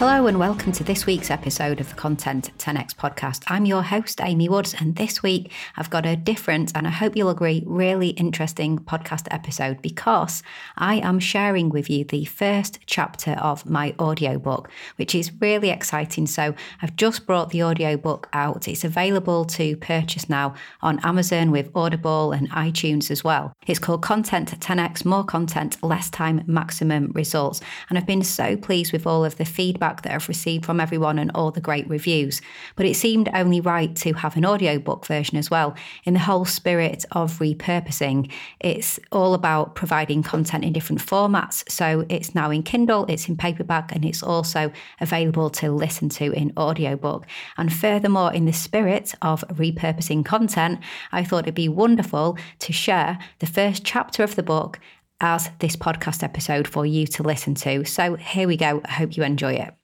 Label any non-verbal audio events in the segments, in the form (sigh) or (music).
Hello and welcome to this week's episode of the Content 10x podcast. I'm your host, Amy Woods, and this week I've got a different and I hope you'll agree, really interesting podcast episode because I am sharing with you the first chapter of my audiobook, which is really exciting. So I've just brought the audiobook out. It's available to purchase now on Amazon with Audible and iTunes as well. It's called Content 10x More Content, Less Time, Maximum Results. And I've been so pleased with all of the feedback that I've received from everyone and all the great reviews. But it seemed only right to have an audiobook version as well. In the whole spirit of repurposing, it's all about providing content in different formats. So it's now in Kindle, it's in paperback, and it's also available to listen to in audiobook. And furthermore, in the spirit of repurposing content, I thought it'd be wonderful to share the first chapter of the book as this podcast episode for you to listen to. So here we go. I hope you enjoy it.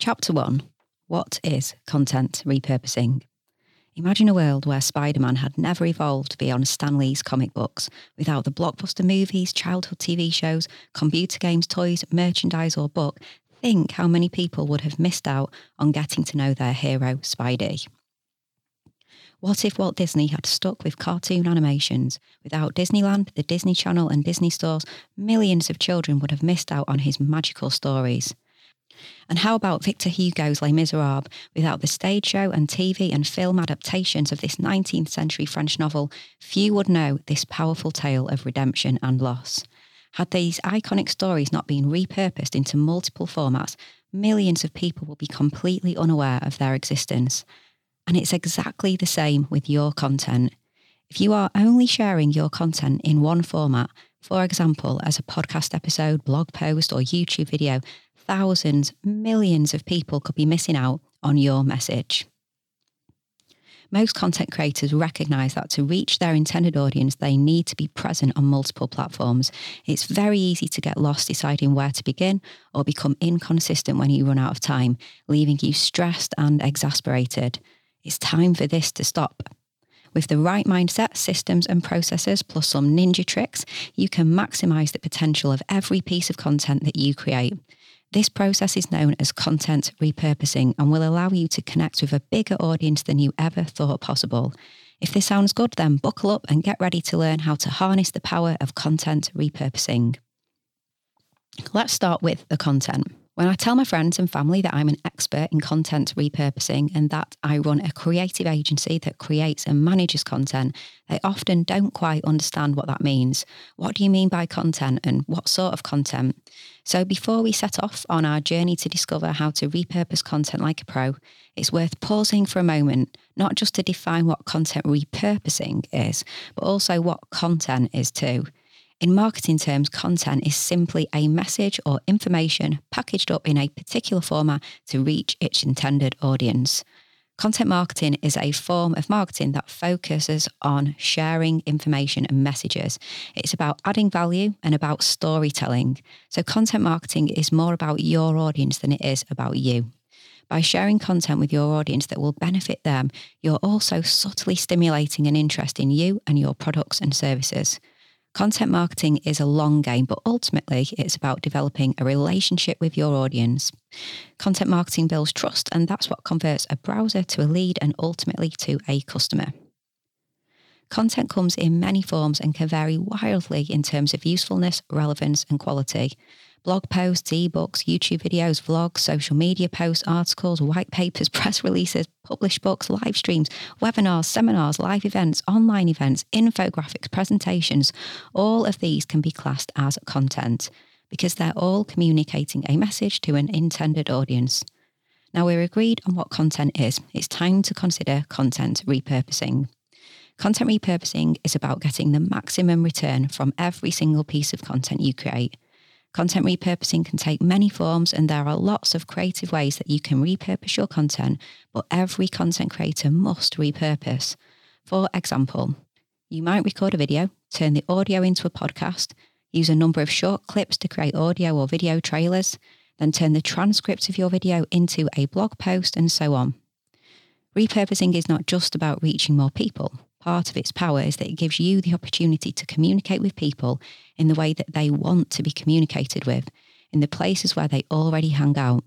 Chapter 1 What is content repurposing? Imagine a world where Spider Man had never evolved beyond Stan Lee's comic books, without the blockbuster movies, childhood TV shows, computer games, toys, merchandise, or book. Think how many people would have missed out on getting to know their hero, Spidey. What if Walt Disney had stuck with cartoon animations? Without Disneyland, the Disney Channel, and Disney stores, millions of children would have missed out on his magical stories. And how about Victor Hugo's Les Miserables? Without the stage show and TV and film adaptations of this 19th century French novel, few would know this powerful tale of redemption and loss. Had these iconic stories not been repurposed into multiple formats, millions of people will be completely unaware of their existence. And it's exactly the same with your content. If you are only sharing your content in one format, for example, as a podcast episode, blog post, or YouTube video, thousands, millions of people could be missing out on your message. Most content creators recognize that to reach their intended audience, they need to be present on multiple platforms. It's very easy to get lost deciding where to begin or become inconsistent when you run out of time, leaving you stressed and exasperated. It's time for this to stop. With the right mindset, systems, and processes, plus some ninja tricks, you can maximize the potential of every piece of content that you create. This process is known as content repurposing and will allow you to connect with a bigger audience than you ever thought possible. If this sounds good, then buckle up and get ready to learn how to harness the power of content repurposing. Let's start with the content. When I tell my friends and family that I'm an expert in content repurposing and that I run a creative agency that creates and manages content, they often don't quite understand what that means. What do you mean by content and what sort of content? So, before we set off on our journey to discover how to repurpose content like a pro, it's worth pausing for a moment, not just to define what content repurposing is, but also what content is too. In marketing terms, content is simply a message or information packaged up in a particular format to reach its intended audience. Content marketing is a form of marketing that focuses on sharing information and messages. It's about adding value and about storytelling. So, content marketing is more about your audience than it is about you. By sharing content with your audience that will benefit them, you're also subtly stimulating an interest in you and your products and services. Content marketing is a long game, but ultimately it's about developing a relationship with your audience. Content marketing builds trust, and that's what converts a browser to a lead and ultimately to a customer. Content comes in many forms and can vary wildly in terms of usefulness, relevance, and quality blog posts, ebooks, YouTube videos, vlogs, social media posts, articles, white papers, (laughs) press releases, published books, live streams, webinars, seminars, live events, online events, infographics, presentations. All of these can be classed as content because they're all communicating a message to an intended audience. Now we're agreed on what content is. It's time to consider content repurposing. Content repurposing is about getting the maximum return from every single piece of content you create. Content repurposing can take many forms, and there are lots of creative ways that you can repurpose your content, but every content creator must repurpose. For example, you might record a video, turn the audio into a podcast, use a number of short clips to create audio or video trailers, then turn the transcript of your video into a blog post, and so on. Repurposing is not just about reaching more people. Part of its power is that it gives you the opportunity to communicate with people in the way that they want to be communicated with, in the places where they already hang out.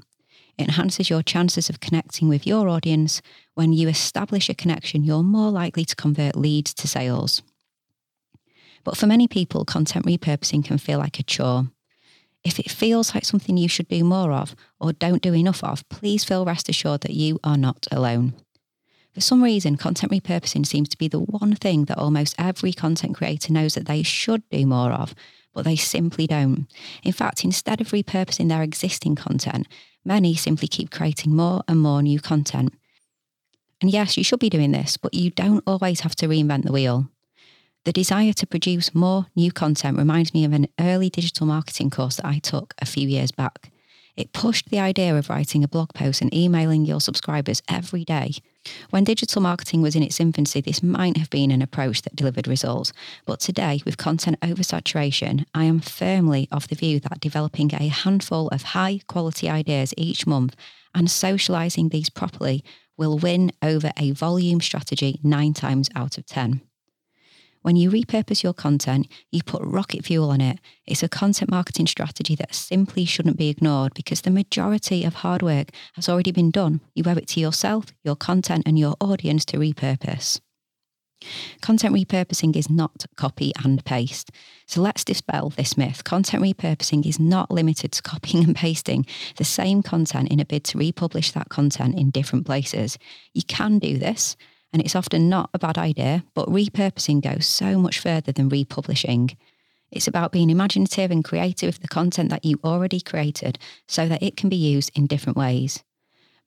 It enhances your chances of connecting with your audience. When you establish a connection, you're more likely to convert leads to sales. But for many people, content repurposing can feel like a chore. If it feels like something you should do more of or don't do enough of, please feel rest assured that you are not alone. For some reason, content repurposing seems to be the one thing that almost every content creator knows that they should do more of, but they simply don't. In fact, instead of repurposing their existing content, many simply keep creating more and more new content. And yes, you should be doing this, but you don't always have to reinvent the wheel. The desire to produce more new content reminds me of an early digital marketing course that I took a few years back. It pushed the idea of writing a blog post and emailing your subscribers every day. When digital marketing was in its infancy, this might have been an approach that delivered results. But today, with content oversaturation, I am firmly of the view that developing a handful of high quality ideas each month and socializing these properly will win over a volume strategy nine times out of 10. When you repurpose your content, you put rocket fuel on it. It's a content marketing strategy that simply shouldn't be ignored because the majority of hard work has already been done. You owe it to yourself, your content, and your audience to repurpose. Content repurposing is not copy and paste. So let's dispel this myth. Content repurposing is not limited to copying and pasting the same content in a bid to republish that content in different places. You can do this, and it's often not a bad idea, but repurposing goes so much further than republishing. It's about being imaginative and creative with the content that you already created so that it can be used in different ways.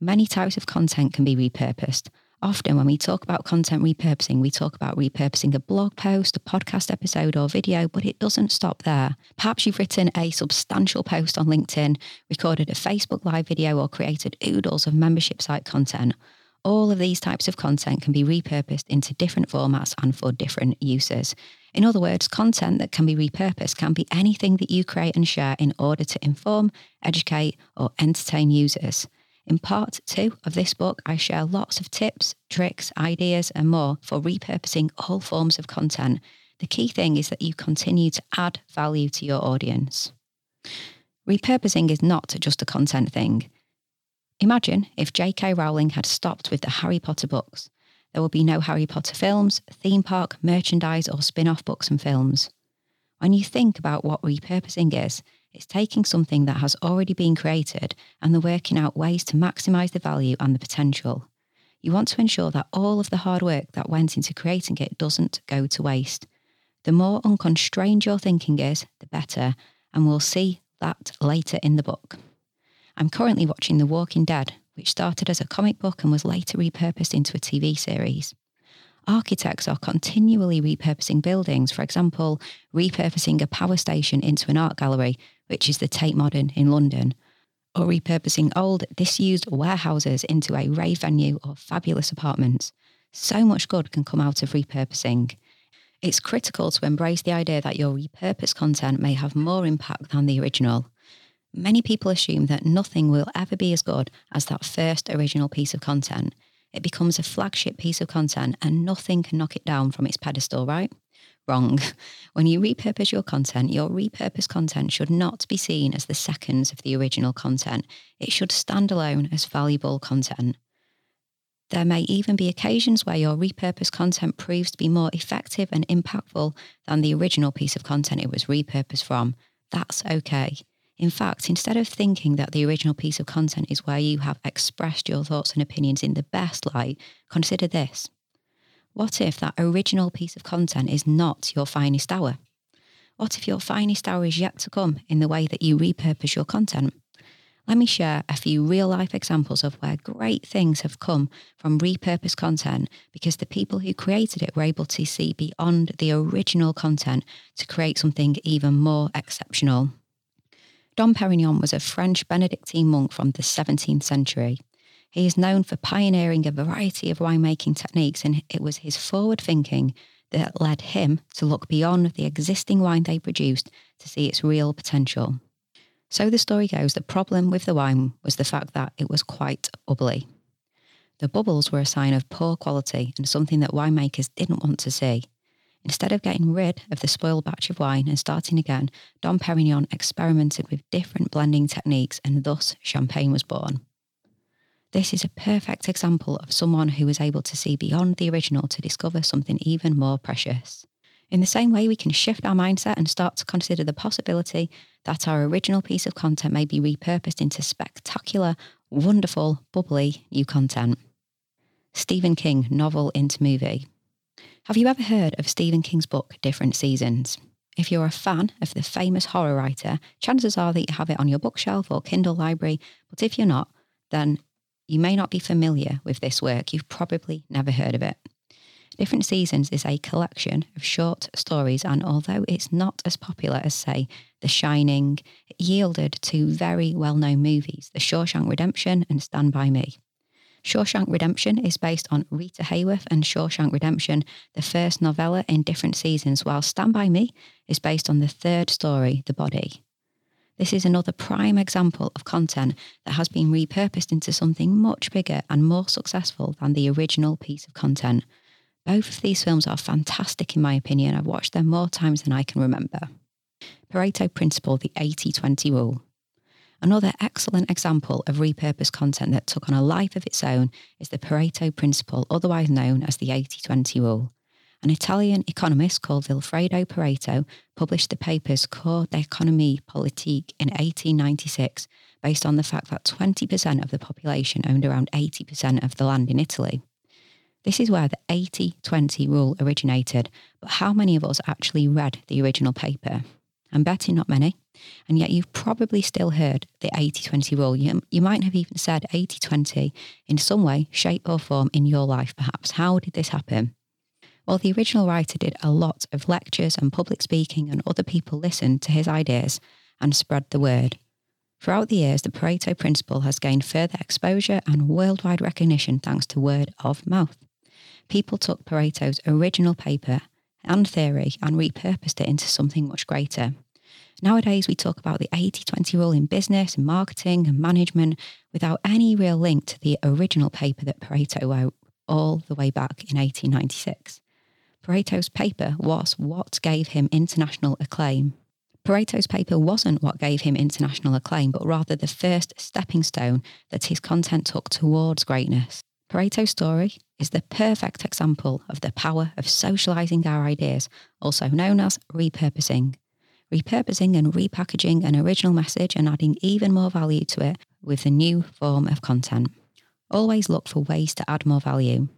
Many types of content can be repurposed. Often, when we talk about content repurposing, we talk about repurposing a blog post, a podcast episode, or video, but it doesn't stop there. Perhaps you've written a substantial post on LinkedIn, recorded a Facebook Live video, or created oodles of membership site content all of these types of content can be repurposed into different formats and for different uses. In other words, content that can be repurposed can be anything that you create and share in order to inform, educate, or entertain users. In part two of this book, I share lots of tips, tricks, ideas, and more for repurposing all forms of content. The key thing is that you continue to add value to your audience. Repurposing is not just a content thing. Imagine if J.K. Rowling had stopped with the Harry Potter books. There would be no Harry Potter films, theme park, merchandise, or spin off books and films. When you think about what repurposing is, it's taking something that has already been created and the working out ways to maximise the value and the potential. You want to ensure that all of the hard work that went into creating it doesn't go to waste. The more unconstrained your thinking is, the better, and we'll see that later in the book. I'm currently watching The Walking Dead, which started as a comic book and was later repurposed into a TV series. Architects are continually repurposing buildings, for example, repurposing a power station into an art gallery, which is the Tate Modern in London, or repurposing old, disused warehouses into a rave venue or fabulous apartments. So much good can come out of repurposing. It's critical to embrace the idea that your repurposed content may have more impact than the original. Many people assume that nothing will ever be as good as that first original piece of content. It becomes a flagship piece of content and nothing can knock it down from its pedestal, right? Wrong. (laughs) When you repurpose your content, your repurposed content should not be seen as the seconds of the original content. It should stand alone as valuable content. There may even be occasions where your repurposed content proves to be more effective and impactful than the original piece of content it was repurposed from. That's okay. In fact, instead of thinking that the original piece of content is where you have expressed your thoughts and opinions in the best light, consider this. What if that original piece of content is not your finest hour? What if your finest hour is yet to come in the way that you repurpose your content? Let me share a few real life examples of where great things have come from repurposed content because the people who created it were able to see beyond the original content to create something even more exceptional. Dom Perignon was a French Benedictine monk from the 17th century. He is known for pioneering a variety of winemaking techniques, and it was his forward thinking that led him to look beyond the existing wine they produced to see its real potential. So the story goes the problem with the wine was the fact that it was quite bubbly. The bubbles were a sign of poor quality and something that winemakers didn't want to see. Instead of getting rid of the spoiled batch of wine and starting again, Dom Perignon experimented with different blending techniques and thus champagne was born. This is a perfect example of someone who was able to see beyond the original to discover something even more precious. In the same way, we can shift our mindset and start to consider the possibility that our original piece of content may be repurposed into spectacular, wonderful, bubbly new content. Stephen King novel into movie. Have you ever heard of Stephen King's book, Different Seasons? If you're a fan of the famous horror writer, chances are that you have it on your bookshelf or Kindle library. But if you're not, then you may not be familiar with this work. You've probably never heard of it. Different Seasons is a collection of short stories, and although it's not as popular as, say, The Shining, it yielded two very well known movies The Shawshank Redemption and Stand By Me. Shawshank Redemption is based on Rita Hayworth and Shawshank Redemption, the first novella in different seasons, while Stand By Me is based on the third story, The Body. This is another prime example of content that has been repurposed into something much bigger and more successful than the original piece of content. Both of these films are fantastic in my opinion. I've watched them more times than I can remember. Pareto Principle, the 80 20 rule. Another excellent example of repurposed content that took on a life of its own is the Pareto Principle, otherwise known as the 80 20 rule. An Italian economist called Vilfredo Pareto published the papers Cours d'économie politique in 1896 based on the fact that 20% of the population owned around 80% of the land in Italy. This is where the 80 20 rule originated, but how many of us actually read the original paper? I'm betting not many. And yet you've probably still heard the 80 20 rule. You, you might have even said 80 20 in some way, shape, or form in your life, perhaps. How did this happen? Well, the original writer did a lot of lectures and public speaking, and other people listened to his ideas and spread the word. Throughout the years, the Pareto principle has gained further exposure and worldwide recognition thanks to word of mouth people took Pareto's original paper and theory and repurposed it into something much greater. Nowadays, we talk about the 80 20 rule in business and marketing and management without any real link to the original paper that Pareto wrote all the way back in 1896. Pareto's paper was what gave him international acclaim. Pareto's paper wasn't what gave him international acclaim, but rather the first stepping stone that his content took towards greatness. Pareto's story is the perfect example of the power of socializing our ideas, also known as repurposing. Repurposing and repackaging an original message and adding even more value to it with a new form of content. Always look for ways to add more value.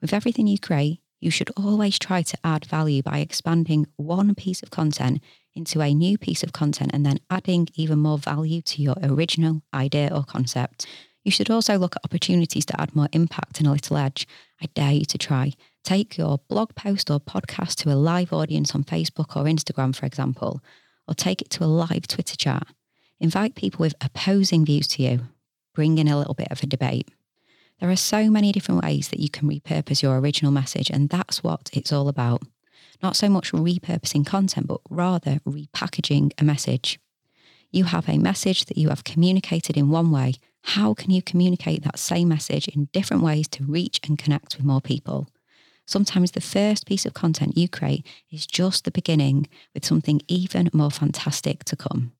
With everything you create, you should always try to add value by expanding one piece of content into a new piece of content and then adding even more value to your original idea or concept. You should also look at opportunities to add more impact and a little edge. I dare you to try. Take your blog post or podcast to a live audience on Facebook or Instagram, for example, or take it to a live Twitter chat. Invite people with opposing views to you. Bring in a little bit of a debate. There are so many different ways that you can repurpose your original message, and that's what it's all about. Not so much repurposing content, but rather repackaging a message. You have a message that you have communicated in one way how can you communicate that same message in different ways to reach and connect with more people? Sometimes the first piece of content you create is just the beginning with something even more fantastic to come.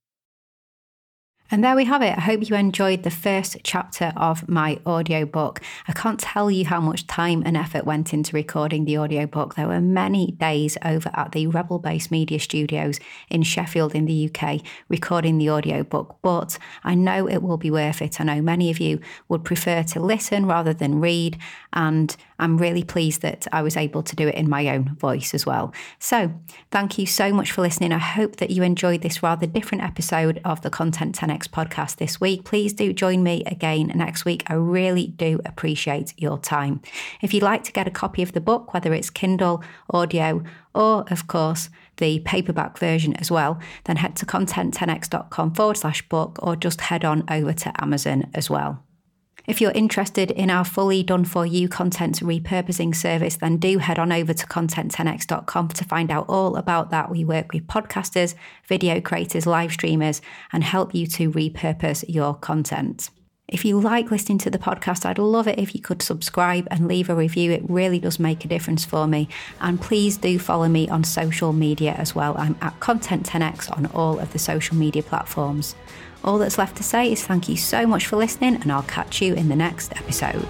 And there we have it. I hope you enjoyed the first chapter of my audiobook. I can't tell you how much time and effort went into recording the audiobook. There were many days over at the Rebel Base Media Studios in Sheffield in the UK recording the audiobook, but I know it will be worth it. I know many of you would prefer to listen rather than read, and I'm really pleased that I was able to do it in my own voice as well. So, thank you so much for listening. I hope that you enjoyed this rather different episode of the Content 10x podcast this week. Please do join me again next week. I really do appreciate your time. If you'd like to get a copy of the book, whether it's Kindle, audio, or of course, the paperback version as well, then head to content10x.com forward slash book or just head on over to Amazon as well. If you're interested in our fully done for you content repurposing service, then do head on over to content10x.com to find out all about that. We work with podcasters, video creators, live streamers, and help you to repurpose your content. If you like listening to the podcast, I'd love it if you could subscribe and leave a review. It really does make a difference for me. And please do follow me on social media as well. I'm at Content10x on all of the social media platforms. All that's left to say is thank you so much for listening, and I'll catch you in the next episode.